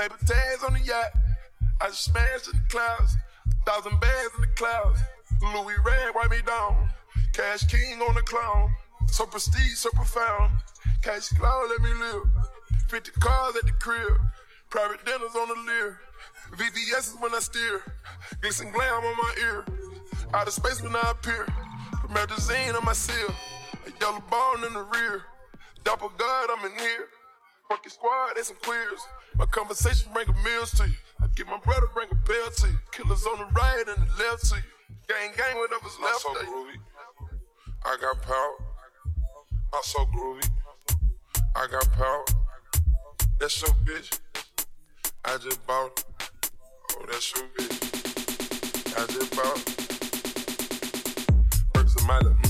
Paper tags on the yacht. I smashed in the clouds. Thousand bags in the clouds. Louis Red, write me down. Cash King on the clown. So prestige, so profound. Cash cloud, let me live. 50 cars at the crib. Private dinners on the Lear. VVS is when I steer. Glisten glam on my ear. Out of space when I appear. Magazine on my seal. A yellow bone in the rear. Doppelgaard, I'm in here. Fucking squad, they some queers. My conversation bring meals to you. I get my brother bring a bell to you. Killers on the right and the left to you. Gang gang whatever's I'm so groovy. I got power. I'm so groovy. I got power. That's your bitch. I just bought. It. Oh, that's your bitch. I just bought. Works a matter.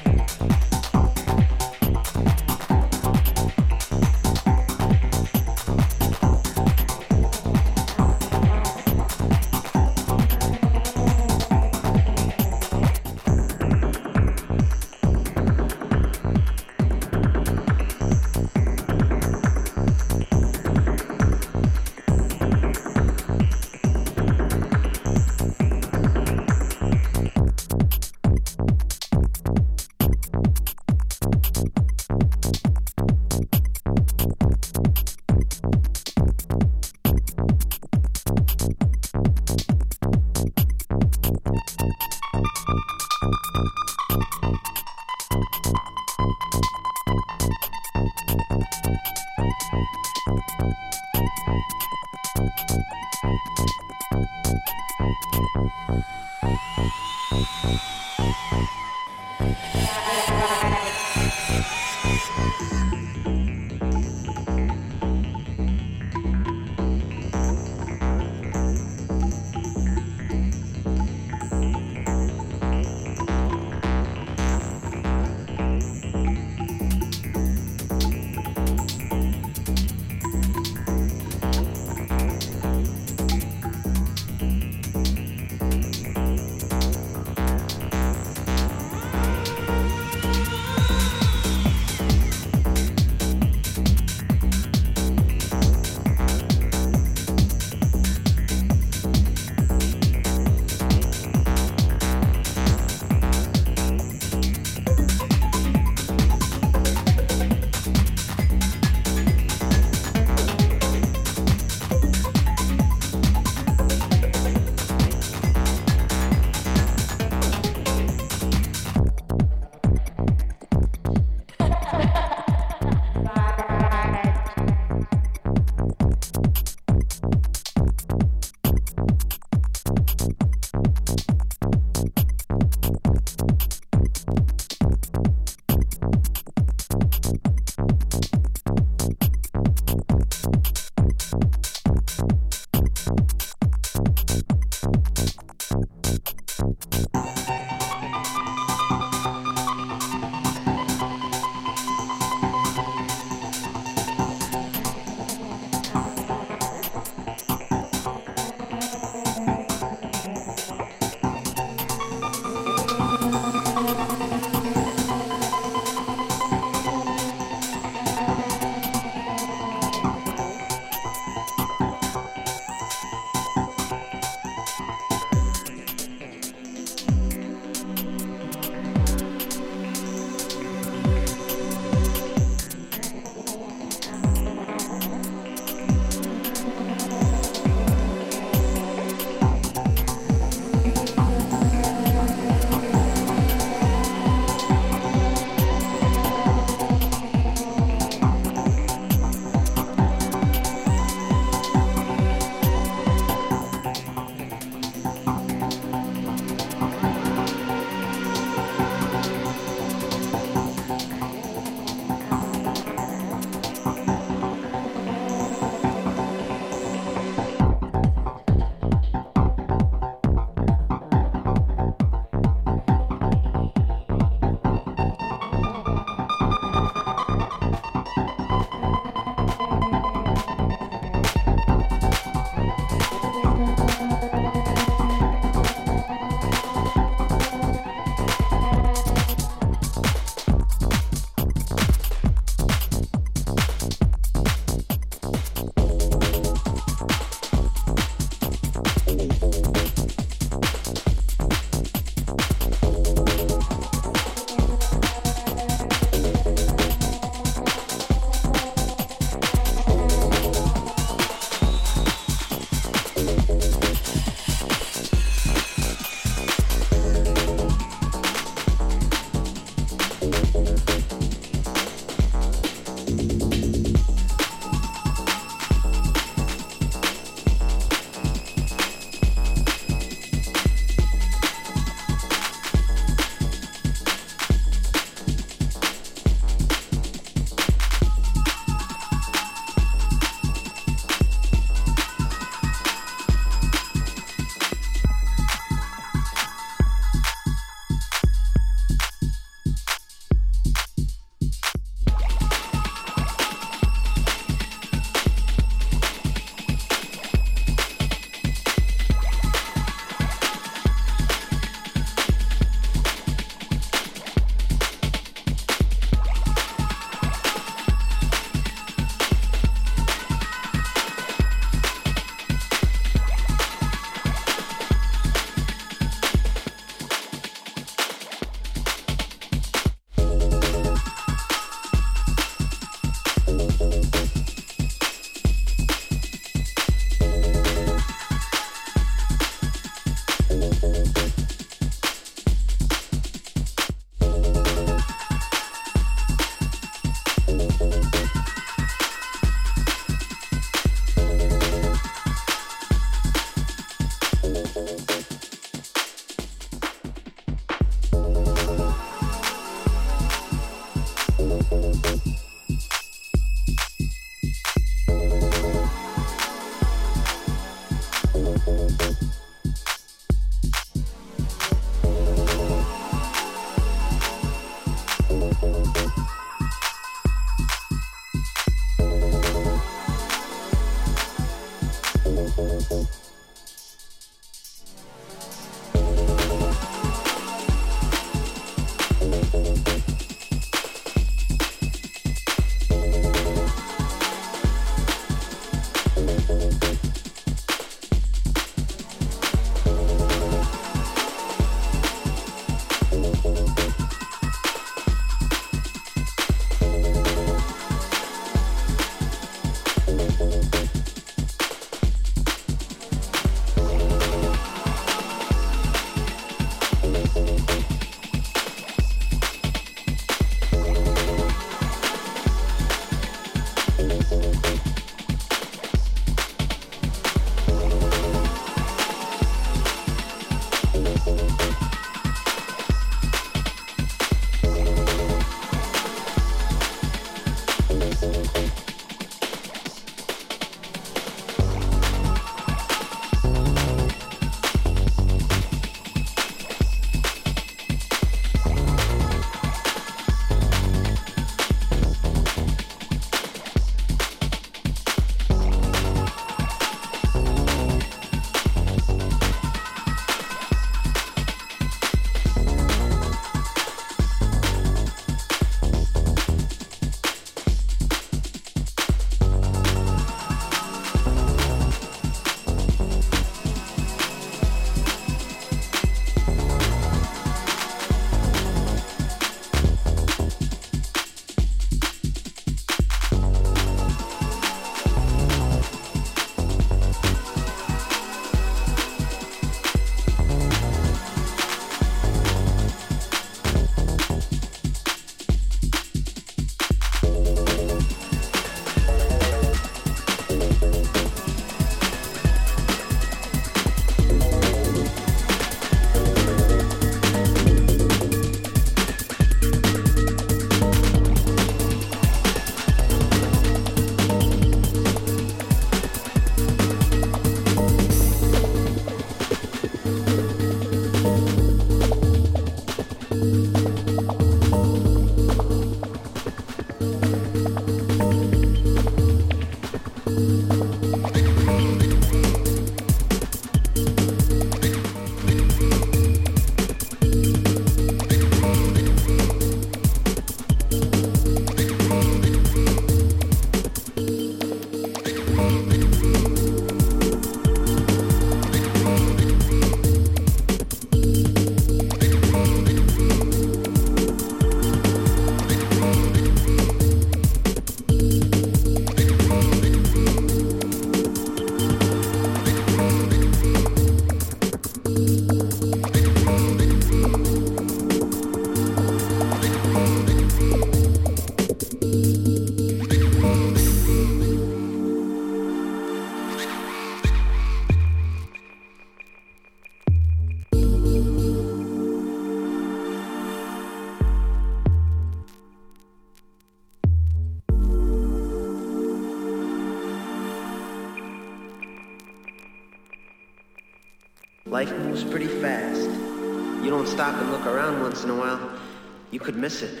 Could miss it.